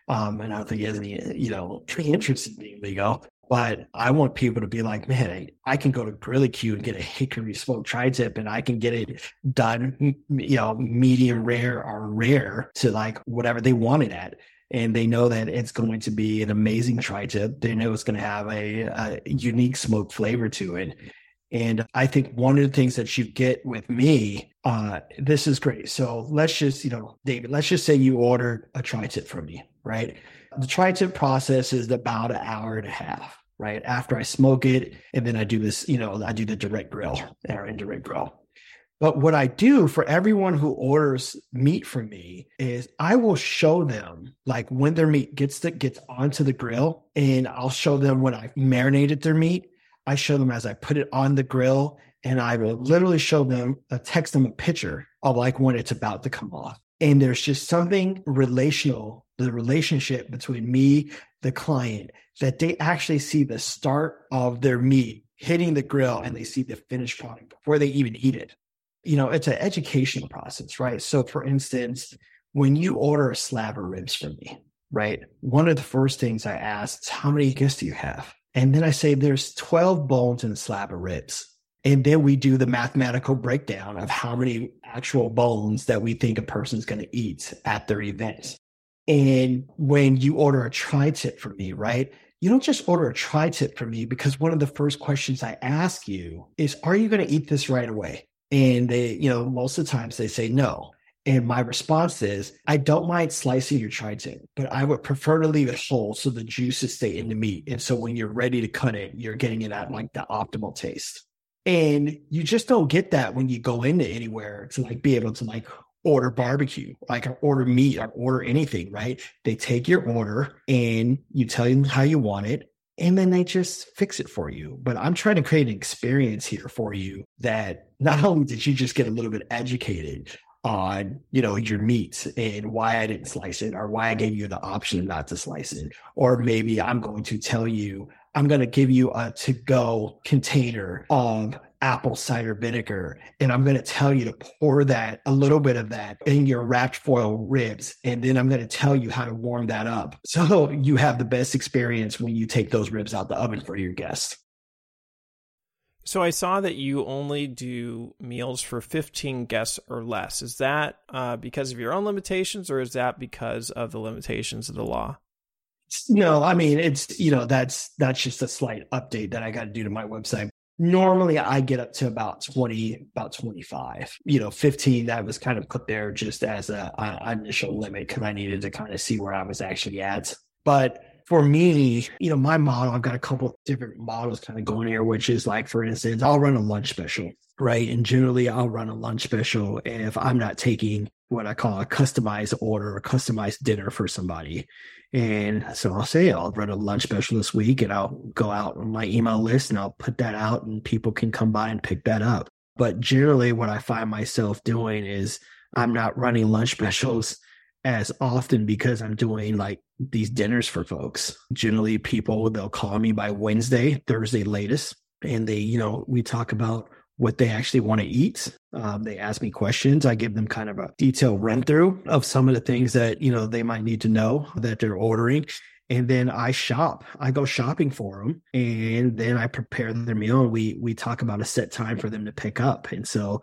Um, and I don't think he has any, you know, interest in being legal. But I want people to be like, man, I can go to GrilleeQ and get a hickory smoked tri tip and I can get it done, you know, medium rare or rare to like whatever they want it at. And they know that it's going to be an amazing tri tip. They know it's going to have a, a unique smoke flavor to it. And I think one of the things that you get with me, uh, this is great. So let's just, you know, David, let's just say you ordered a tri tip from me, right? The tri tip process is about an hour and a half, right? After I smoke it, and then I do this, you know, I do the direct grill or indirect grill. But what I do for everyone who orders meat from me is I will show them like when their meat gets to, gets onto the grill, and I'll show them when I've marinated their meat I show them as I put it on the grill and I will literally show them, uh, text them a picture of like when it's about to come off. And there's just something relational, the relationship between me, the client, that they actually see the start of their meat hitting the grill and they see the finished product before they even eat it. You know, it's an educational process, right? So, for instance, when you order a slab of ribs from me, right? One of the first things I ask is, how many guests do you have? And then I say there's 12 bones in a slab of ribs. And then we do the mathematical breakdown of how many actual bones that we think a person's going to eat at their event. And when you order a tri tip from me, right? You don't just order a tri tip from me because one of the first questions I ask you is, are you going to eat this right away? And they, you know, most of the times they say no. And my response is, I don't mind slicing your tri-tip, but I would prefer to leave it whole so the juices stay in the meat. And so when you're ready to cut it, you're getting it at like the optimal taste. And you just don't get that when you go into anywhere to like be able to like order barbecue, like or order meat or order anything, right? They take your order and you tell them how you want it. And then they just fix it for you. But I'm trying to create an experience here for you that not only did you just get a little bit educated, on you know your meat and why I didn't slice it or why I gave you the option not to slice it or maybe I'm going to tell you I'm going to give you a to go container of apple cider vinegar and I'm going to tell you to pour that a little bit of that in your wrapped foil ribs and then I'm going to tell you how to warm that up so you have the best experience when you take those ribs out the oven for your guests so I saw that you only do meals for 15 guests or less. Is that uh, because of your own limitations, or is that because of the limitations of the law? No, I mean it's you know that's that's just a slight update that I got to do to my website. Normally, I get up to about 20, about 25. You know, 15 that was kind of put there just as a, a initial limit because I needed to kind of see where I was actually at. But for me, you know, my model, I've got a couple different models kind of going here, which is like, for instance, I'll run a lunch special, right? And generally I'll run a lunch special if I'm not taking what I call a customized order or customized dinner for somebody. And so I'll say I'll run a lunch special this week and I'll go out on my email list and I'll put that out and people can come by and pick that up. But generally what I find myself doing is I'm not running lunch specials as often because I'm doing like these dinners for folks. Generally, people they'll call me by Wednesday, Thursday latest, and they, you know, we talk about what they actually want to eat. Um, they ask me questions. I give them kind of a detailed run through of some of the things that you know they might need to know that they're ordering. And then I shop. I go shopping for them, and then I prepare their meal. And we we talk about a set time for them to pick up. And so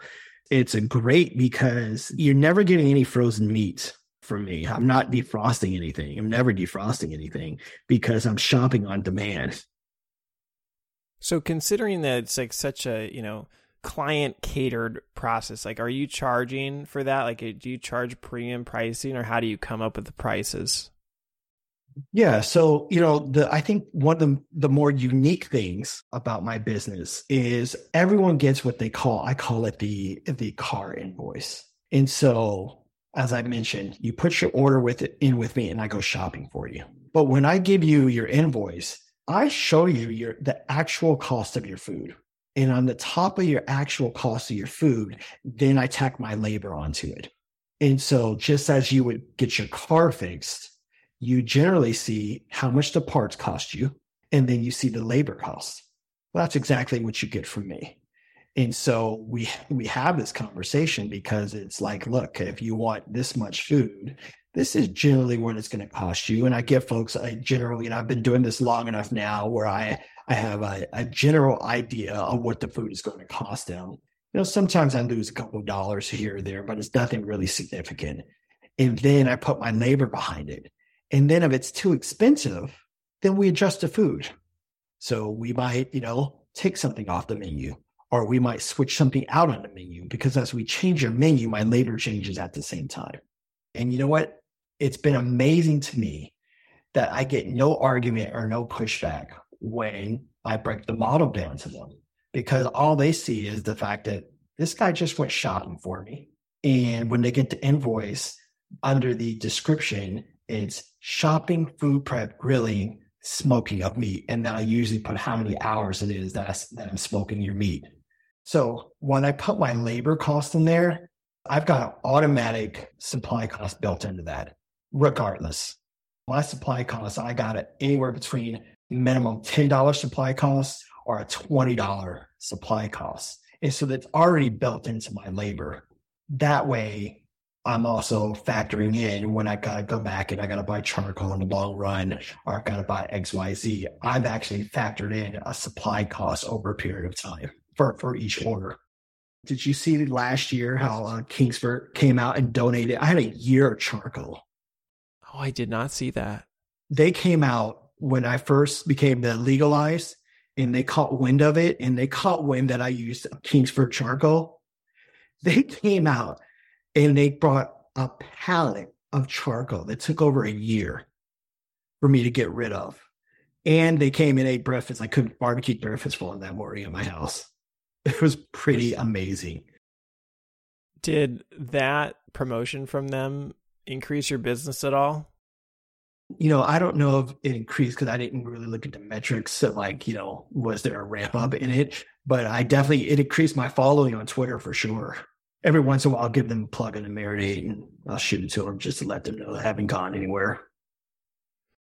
it's a great because you're never getting any frozen meat for me. I'm not defrosting anything. I'm never defrosting anything because I'm shopping on demand. So considering that it's like such a, you know, client catered process, like are you charging for that? Like do you charge premium pricing or how do you come up with the prices? Yeah, so you know, the I think one of the the more unique things about my business is everyone gets what they call I call it the the car invoice. And so as I mentioned, you put your order with it in with me and I go shopping for you. But when I give you your invoice, I show you your the actual cost of your food. And on the top of your actual cost of your food, then I tack my labor onto it. And so just as you would get your car fixed, you generally see how much the parts cost you, and then you see the labor cost. Well, that's exactly what you get from me. And so we we have this conversation because it's like, look, if you want this much food, this is generally what it's going to cost you. And I give folks a general, you know, I've been doing this long enough now where I, I have a, a general idea of what the food is going to cost them. You know, sometimes I lose a couple of dollars here or there, but it's nothing really significant. And then I put my labor behind it. And then if it's too expensive, then we adjust the food. So we might, you know, take something off the menu or we might switch something out on the menu because as we change your menu, my labor changes at the same time. And you know what? It's been amazing to me that I get no argument or no pushback when I break the model down to them because all they see is the fact that this guy just went shopping for me. And when they get the invoice under the description, it's shopping, food prep, grilling, smoking of meat. And then I usually put how many hours it is that, I, that I'm smoking your meat. So when I put my labor cost in there, I've got an automatic supply cost built into that, regardless. My supply cost, I got it anywhere between minimum $10 supply cost or a $20 supply cost. And so that's already built into my labor. That way, I'm also factoring in when I gotta go back and I gotta buy charcoal in the long run or I gotta buy XYZ. I've actually factored in a supply cost over a period of time for, for each order. Did you see last year how uh, Kingsford came out and donated? I had a year of charcoal. Oh, I did not see that. They came out when I first became the legalized and they caught wind of it and they caught wind that I used Kingsford charcoal. They came out and they brought a pallet of charcoal that took over a year for me to get rid of. And they came and ate breakfast. I cooked barbecue breakfast for them that morning at my house. It was pretty amazing. Did that promotion from them increase your business at all? You know, I don't know if it increased because I didn't really look at the metrics. of like, you know, was there a ramp up in it? But I definitely, it increased my following on Twitter for sure. Every once in a while, I'll give them a plug in a marinade and I'll shoot it to them just to let them know I haven't gone anywhere.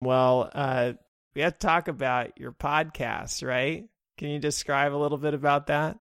Well, uh, we have to talk about your podcast, right? Can you describe a little bit about that?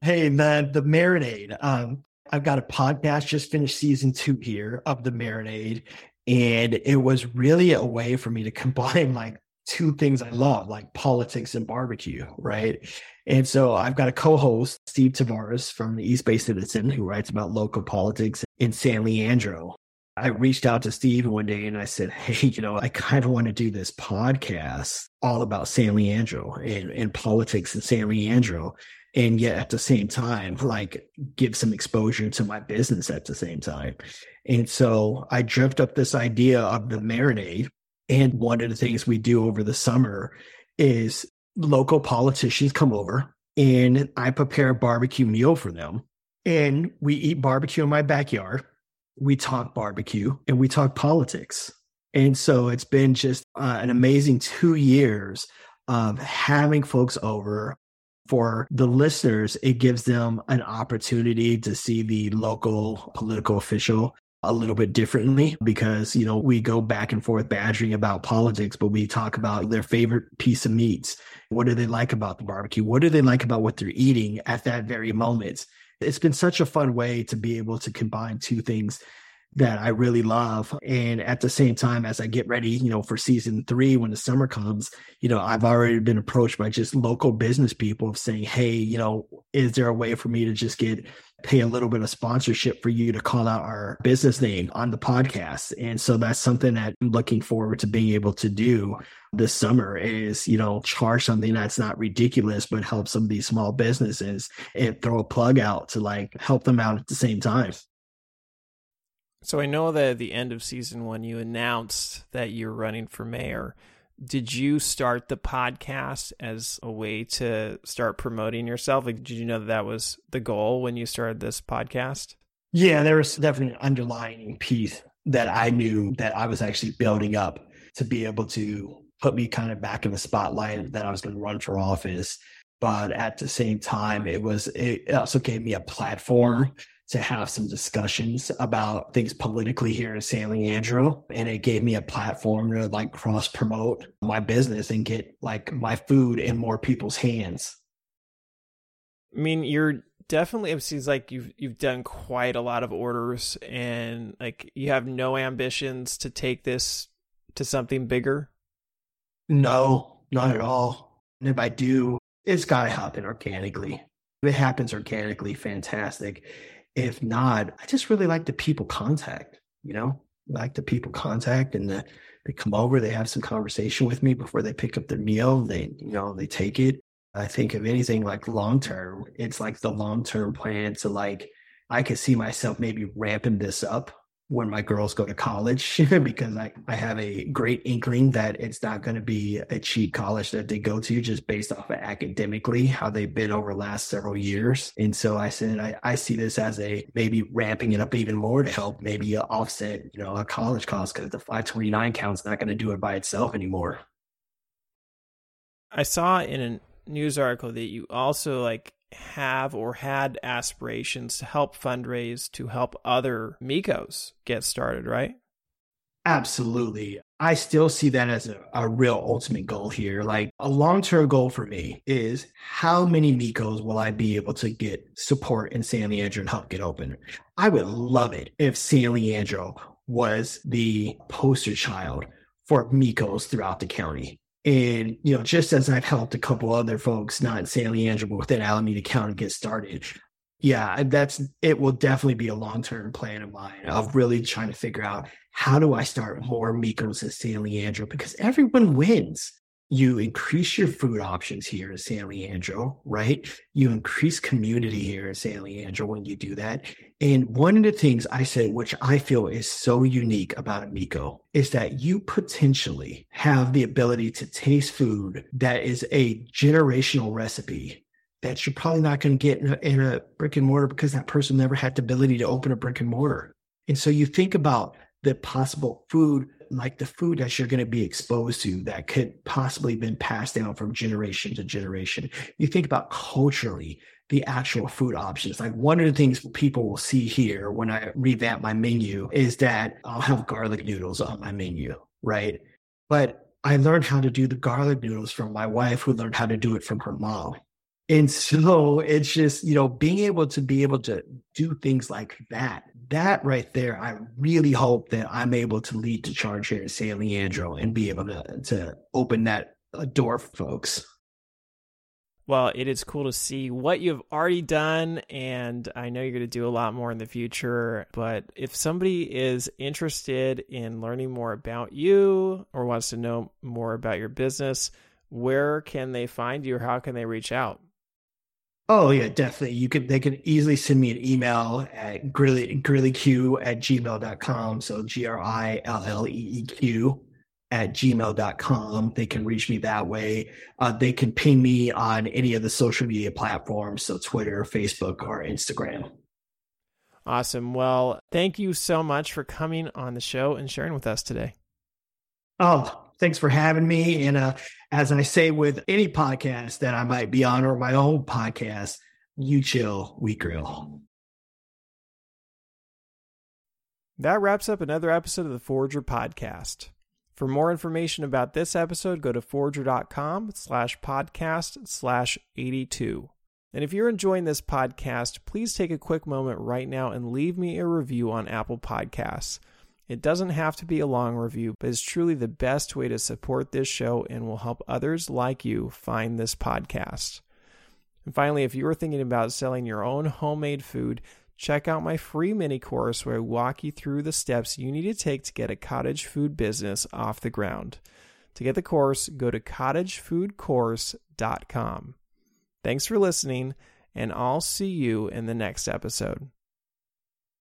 Hey, man, the marinade. Um, I've got a podcast, just finished season two here of the marinade. And it was really a way for me to combine like two things I love, like politics and barbecue, right? And so I've got a co-host, Steve Tavares from the East Bay Citizen, who writes about local politics in San Leandro. I reached out to Steve one day and I said, Hey, you know, I kind of want to do this podcast all about San Leandro and, and politics in San Leandro and yet at the same time like give some exposure to my business at the same time. And so i dreamt up this idea of the marinade and one of the things we do over the summer is local politicians come over and i prepare a barbecue meal for them and we eat barbecue in my backyard we talk barbecue and we talk politics. And so it's been just uh, an amazing two years of having folks over for the listeners, it gives them an opportunity to see the local political official a little bit differently because, you know, we go back and forth badgering about politics, but we talk about their favorite piece of meats. What do they like about the barbecue? What do they like about what they're eating at that very moment? It's been such a fun way to be able to combine two things that I really love. And at the same time, as I get ready, you know, for season three, when the summer comes, you know, I've already been approached by just local business people of saying, Hey, you know, is there a way for me to just get pay a little bit of sponsorship for you to call out our business name on the podcast? And so that's something that I'm looking forward to being able to do this summer is, you know, charge something that's not ridiculous, but help some of these small businesses and throw a plug out to like help them out at the same time. So I know that at the end of season one, you announced that you're running for mayor. Did you start the podcast as a way to start promoting yourself? Like, did you know that that was the goal when you started this podcast? Yeah, there was definitely an underlying piece that I knew that I was actually building up to be able to put me kind of back in the spotlight that I was going to run for office. But at the same time, it was, it also gave me a platform to have some discussions about things politically here in San Leandro. And it gave me a platform to like cross promote my business and get like my food in more people's hands. I mean, you're definitely it seems like you've you've done quite a lot of orders and like you have no ambitions to take this to something bigger. No, not at all. And if I do, it's gotta happen organically. If it happens organically, fantastic. If not, I just really like the people contact, you know, I like the people contact and the, they come over, they have some conversation with me before they pick up their meal. They, you know, they take it. I think of anything like long term, it's like the long term plan to like, I could see myself maybe ramping this up when my girls go to college because I, I have a great inkling that it's not going to be a cheap college that they go to just based off of academically how they've been over the last several years. And so I said, I, I see this as a maybe ramping it up even more to help maybe offset, you know, a college cost because the 529 count's not going to do it by itself anymore. I saw in a news article that you also like have or had aspirations to help fundraise to help other MEHKOs get started, right? Absolutely. I still see that as a, a real ultimate goal here. Like a long term goal for me is how many MEHKOs will I be able to get support in San Leandro and help get open? I would love it if San Leandro was the poster child for MEHKOs throughout the county. And, you know, just as I've helped a couple other folks, not in San Leandro, but within Alameda County get started, yeah, that's it will definitely be a long term plan of mine of really trying to figure out how do I start more MEHKOs in San Leandro because everyone wins you increase your food options here in San Leandro, right? You increase community here in San Leandro when you do that. And one of the things I said, which I feel is so unique about a MEHKO, is that you potentially have the ability to taste food that is a generational recipe that you're probably not going to get in a, in a brick and mortar because that person never had the ability to open a brick and mortar. And so you think about the possible food like the food that you're going to be exposed to that could possibly been passed down from generation to generation. You think about culturally the actual food options. Like one of the things people will see here when I revamp my menu is that I'll have garlic noodles on my menu, right? But I learned how to do the garlic noodles from my wife who learned how to do it from her mom. And so it's just, you know, being able to be able to do things like that, that right there, I really hope that I'm able to lead the charge here at San Leandro and be able to, to open that uh, door for folks. Well, it is cool to see what you've already done, and I know you're going to do a lot more in the future. But if somebody is interested in learning more about you or wants to know more about your business, where can they find you or how can they reach out? Oh yeah, definitely. You could they can easily send me an email at grilly grilleeq at gmail.com. So G R I L L E E Q at gmail.com. They can reach me that way. Uh, they can ping me on any of the social media platforms, so Twitter, Facebook, or Instagram. Awesome. Well, thank you so much for coming on the show and sharing with us today. Oh, thanks for having me. And uh, as I say with any podcast that I might be on or my own podcast, you chill, we grill. That wraps up another episode of the Forrager podcast. For more information about this episode, go to forrager.com slash podcast slash 82. And if you're enjoying this podcast, please take a quick moment right now and leave me a review on Apple Podcasts. It doesn't have to be a long review, but it's truly the best way to support this show and will help others like you find this podcast. And finally, if you're thinking about selling your own homemade food, check out my free mini course where I walk you through the steps you need to take to get a cottage food business off the ground. To get the course, go to cottagefoodcourse.com. Thanks for listening, and I'll see you in the next episode.